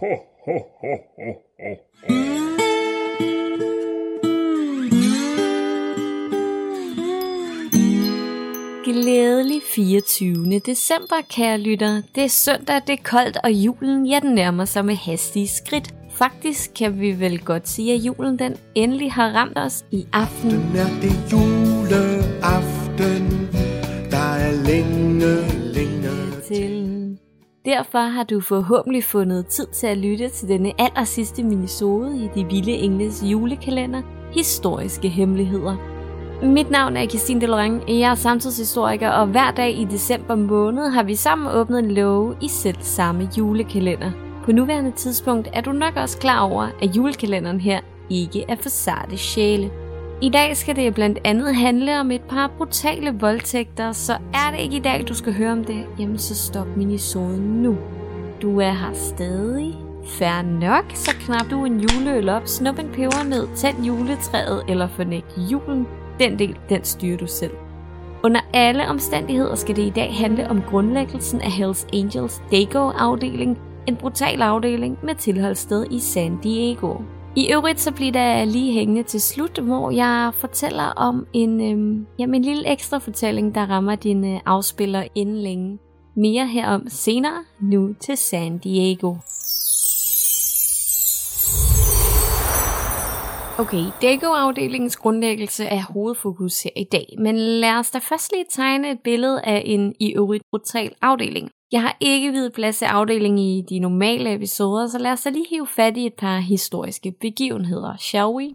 ho, ho, ho, ho, ho. Glædelig 24. december, kære lytter. Det er søndag, det er koldt, og julen, ja, den nærmer sig med hastige skridt. Faktisk kan vi vel godt sige, at julen den endelig har ramt os i aften. Nu er det juleaften, der er længe, længe til. Derfor har du forhåbentlig fundet tid til at lytte til denne aller sidste minisode i De Vilde Engles julekalender, Historiske Hemmeligheder. Mit navn er Christine Delorang, jeg er samtidshistoriker, og hver dag i december måned har vi sammen åbnet en låge i selv samme julekalender. På nuværende tidspunkt er du nok også klar over, at julekalenderen her ikke er for sarte sjæle. I dag skal det blandt andet handle om et par brutale voldtægter, så er det ikke i dag, du skal høre om det, jamen så stop minisoden nu. Du er her stadig. Fær nok, så knap du en juleøl op, snup en peber ned, tænd juletræet eller fornæg julen. Den del, den styrer du selv. Under alle omstændigheder skal det i dag handle om grundlæggelsen af Hells Angels Dago-afdeling, en brutal afdeling med tilholdssted i San Diego. I øvrigt så bliver der lige hængende til slut, hvor jeg fortæller om en, øhm, jamen en lille ekstra fortælling, der rammer din øh, afspiller inden længe. Mere herom senere, nu til San Diego. Okay, Dago-afdelingens grundlæggelse er hovedfokus her i dag, men lad os da først lige tegne et billede af en i øvrigt brutal afdeling. Jeg har ikke videt plads til afdelingen i de normale episoder, så lad os da lige hive fat i et par historiske begivenheder, shall we?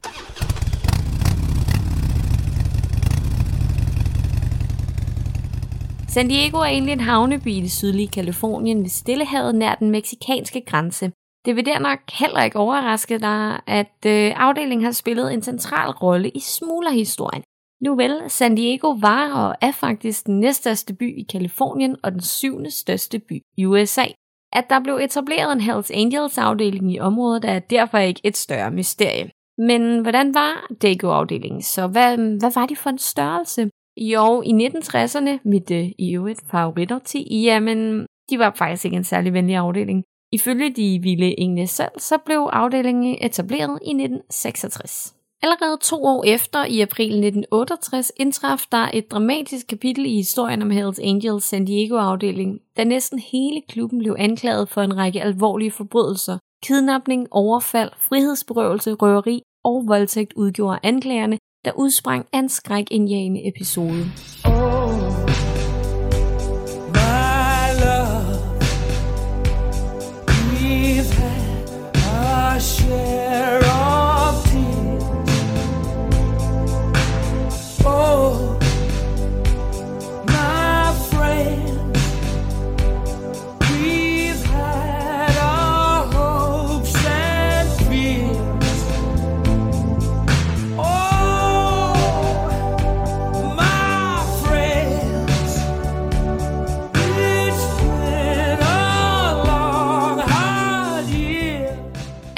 San Diego er egentlig en havneby i det sydlige Kalifornien ved Stillehavet nær den meksikanske grænse. Det vil der nok heller ikke overraske dig, at øh, afdelingen har spillet en central rolle i smuglerhistorien. Nu vel, San Diego var og er faktisk den næststørste by i Kalifornien og den syvende største by i USA. At der blev etableret en Hells Angels afdeling i området er derfor ikke et større mysterie. Men hvordan var Dago-afdelingen? Så hvad, hvad var de for en størrelse? Jo, i 1960'erne, mit øh, i øvrigt favoritårti, jamen, de var faktisk ikke en særlig venlig afdeling. Ifølge de vilde engle selv, så blev afdelingen etableret i 1966. Allerede to år efter, i april 1968, indtraf der et dramatisk kapitel i historien om Hells Angels San Diego-afdeling, da næsten hele klubben blev anklaget for en række alvorlige forbrydelser. Kidnapning, overfald, frihedsberøvelse, røveri og voldtægt udgjorde anklagerne, der udsprang af en skrækindjagende episode. Oh.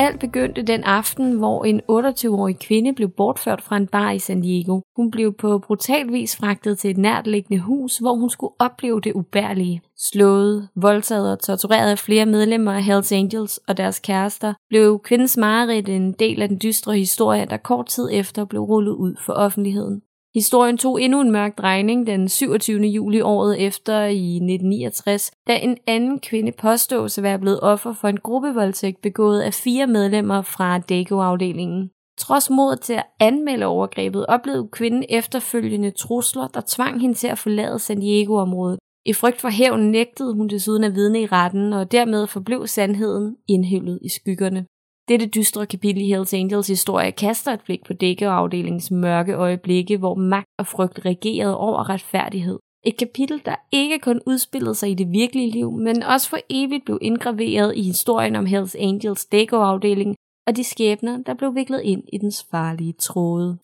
Alt begyndte den aften, hvor en 28-årig kvinde blev bortført fra en bar i San Diego. Hun blev på brutal vis fragtet til et nærtliggende hus, hvor hun skulle opleve det ubærlige. Slået, voldtaget og tortureret af flere medlemmer af Hells Angels og deres kærester, blev kvindens mareridt en del af den dystre historie, der kort tid efter blev rullet ud for offentligheden. Historien tog endnu en mørk drejning den 27. juli året efter i 1969, da en anden kvinde påstås at være blevet offer for en gruppevoldtægt begået af fire medlemmer fra Dago-afdelingen. Trods mod til at anmelde overgrebet, oplevede kvinden efterfølgende trusler, der tvang hende til at forlade San Diego-området. I frygt for hævn nægtede hun desuden at vidne i retten, og dermed forblev sandheden indhyllet i skyggerne. Dette dystre kapitel i Hells Angels historie kaster et blik på Dækkeafdelingens mørke øjeblikke, hvor magt og frygt regerede over retfærdighed. Et kapitel, der ikke kun udspillede sig i det virkelige liv, men også for evigt blev indgraveret i historien om Hells Angels Dækkeafdeling og de skæbner, der blev viklet ind i dens farlige tråde.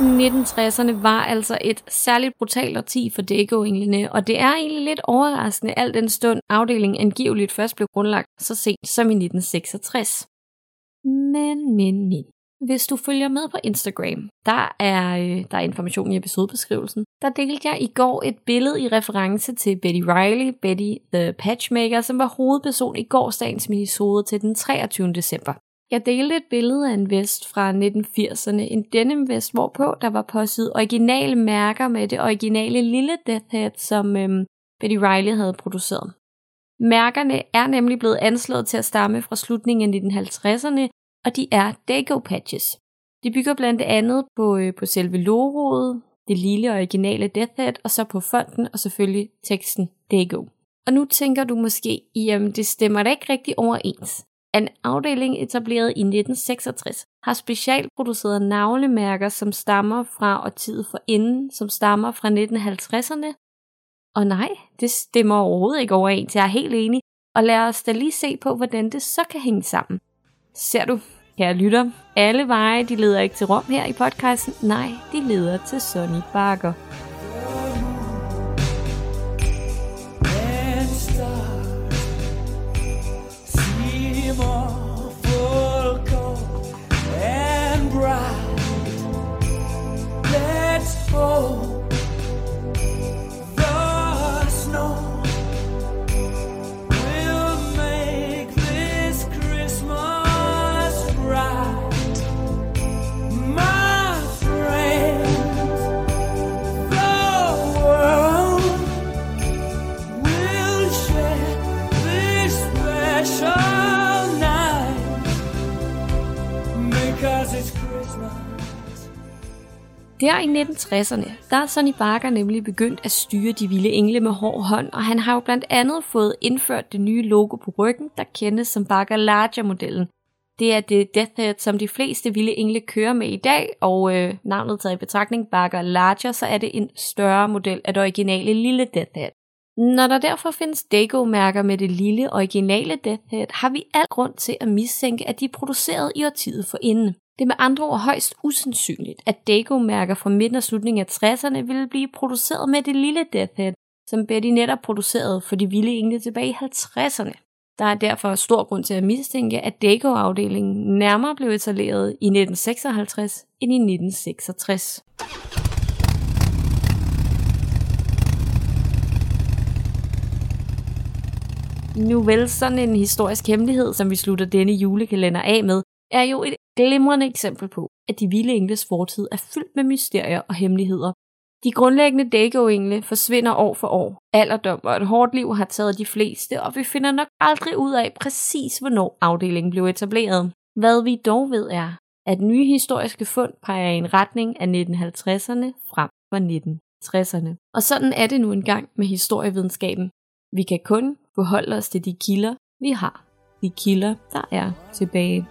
1960'erne var altså et særligt brutalt årti for Dago-englene, og det er egentlig lidt overraskende, al den stund afdelingen angiveligt først blev grundlagt så sent som i 1966. Men, men, men. Hvis du følger med på Instagram, der er, øh, der er information i episodebeskrivelsen. Der delte jeg i går et billede i reference til Betty Riley, Betty the Patchmaker, som var hovedperson i gårsdagens minisode til den 23. december. Jeg delte et billede af en vest fra 1980'erne, en denim vest, hvorpå der var påsyet originale mærker med det originale lille Death Head, som øhm, Betty Riley havde produceret. Mærkerne er nemlig blevet anslået til at stamme fra slutningen af 1950'erne, og de er Dago patches. De bygger blandt andet på, øh, på selve logoet, det lille originale Death Head, og så på fonden og selvfølgelig teksten Dago. Og nu tænker du måske, jamen det stemmer da ikke rigtig overens. En afdeling etableret i 1966 har specialproduceret navlemærker, som stammer fra årtiet for inden, som stammer fra 1950'erne. Og nej, det stemmer overhovedet ikke overens, jeg er helt enig. Og lad os da lige se på, hvordan det så kan hænge sammen. Ser du, kære lytter, alle veje de leder ikke til Rom her i podcasten. Nej, de leder til Sonny Barker. Der i 1960'erne, der er Sonny Barker nemlig begyndt at styre de vilde engle med hård hånd, og han har jo blandt andet fået indført det nye logo på ryggen, der kendes som Barker Larger-modellen. Det er det Death Head, som de fleste vilde engle kører med i dag, og øh, navnet taget i betragtning Barker Larger, så er det en større model af det originale lille Death Head. Når der derfor findes Dago-mærker med det lille originale Death Head, har vi al grund til at mistænke, at de er produceret i årtiet forinden. Det er med andre ord højst usandsynligt, at Dago-mærker fra midten og slutningen af 60'erne ville blive produceret med det lille Death Head, som Betty netop producerede for de vilde engle tilbage i 50'erne. Der er derfor stor grund til at mistænke, at Dago-afdelingen nærmere blev etableret i 1956 end i 1966. Nu vel, sådan en historisk hemmelighed, som vi slutter denne julekalender af med, er jo et glimrende eksempel på, at de vilde engles fortid er fyldt med mysterier og hemmeligheder. De grundlæggende Dago-engle forsvinder år for år. Alderdom og et hårdt liv har taget de fleste, og vi finder nok aldrig ud af præcis, hvornår afdelingen blev etableret. Hvad vi dog ved er, at nye historiske fund peger i en retning af 1950'erne frem for 1960'erne. Og sådan er det nu engang med historievidenskaben. Vi kan kun forholde os til de kilder, vi har. De kilder, der er tilbage.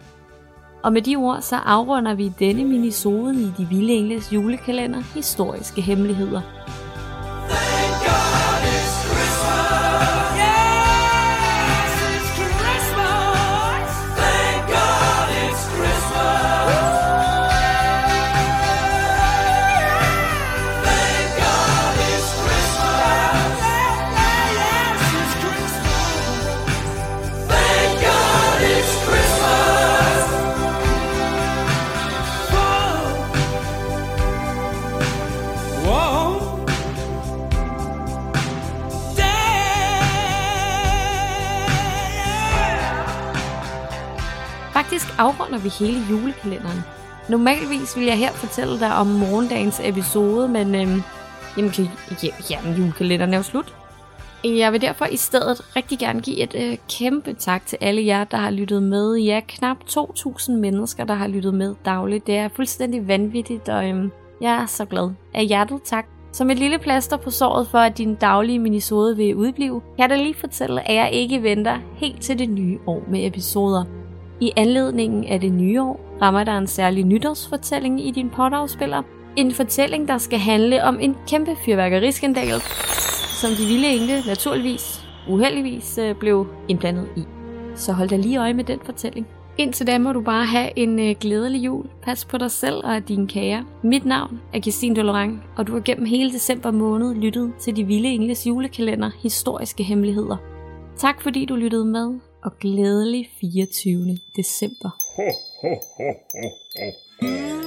Og med de ord, så afrunder vi denne minisoden i De Vilde Engles julekalender Historiske Hemmeligheder. Hey! Faktisk afrunder vi hele julekalenderen. Normalvis vil jeg her fortælle dig om morgendagens episode, men øhm, jamen, kan, ja, jamen, julekalenderen er jo slut. Jeg vil derfor i stedet rigtig gerne give et øh, kæmpe tak til alle jer, der har lyttet med. Ja, knap 2.000 mennesker, der har lyttet med dagligt. Det er fuldstændig vanvittigt, og øhm, jeg er så glad. Af hjertet tak. Som et lille plaster på såret for, at din daglige minisode vil udblive, kan jeg da lige fortælle, at jeg ikke venter helt til det nye år med episoder. I anledningen af det nye år rammer der en særlig nytårsfortælling i din podafspiller. En fortælling, der skal handle om en kæmpe fyrværkeriskandal, som de vilde engle naturligvis, uheldigvis, øh, blev indblandet i. Så hold da lige øje med den fortælling. Indtil da må du bare have en øh, glædelig jul. Pas på dig selv og dine kære. Mit navn er Christine Dolorang, og du har gennem hele december måned lyttet til de vilde engles julekalender Historiske Hemmeligheder. Tak fordi du lyttede med, og glædelig 24. december. Ho, ho, ho, ho, ho.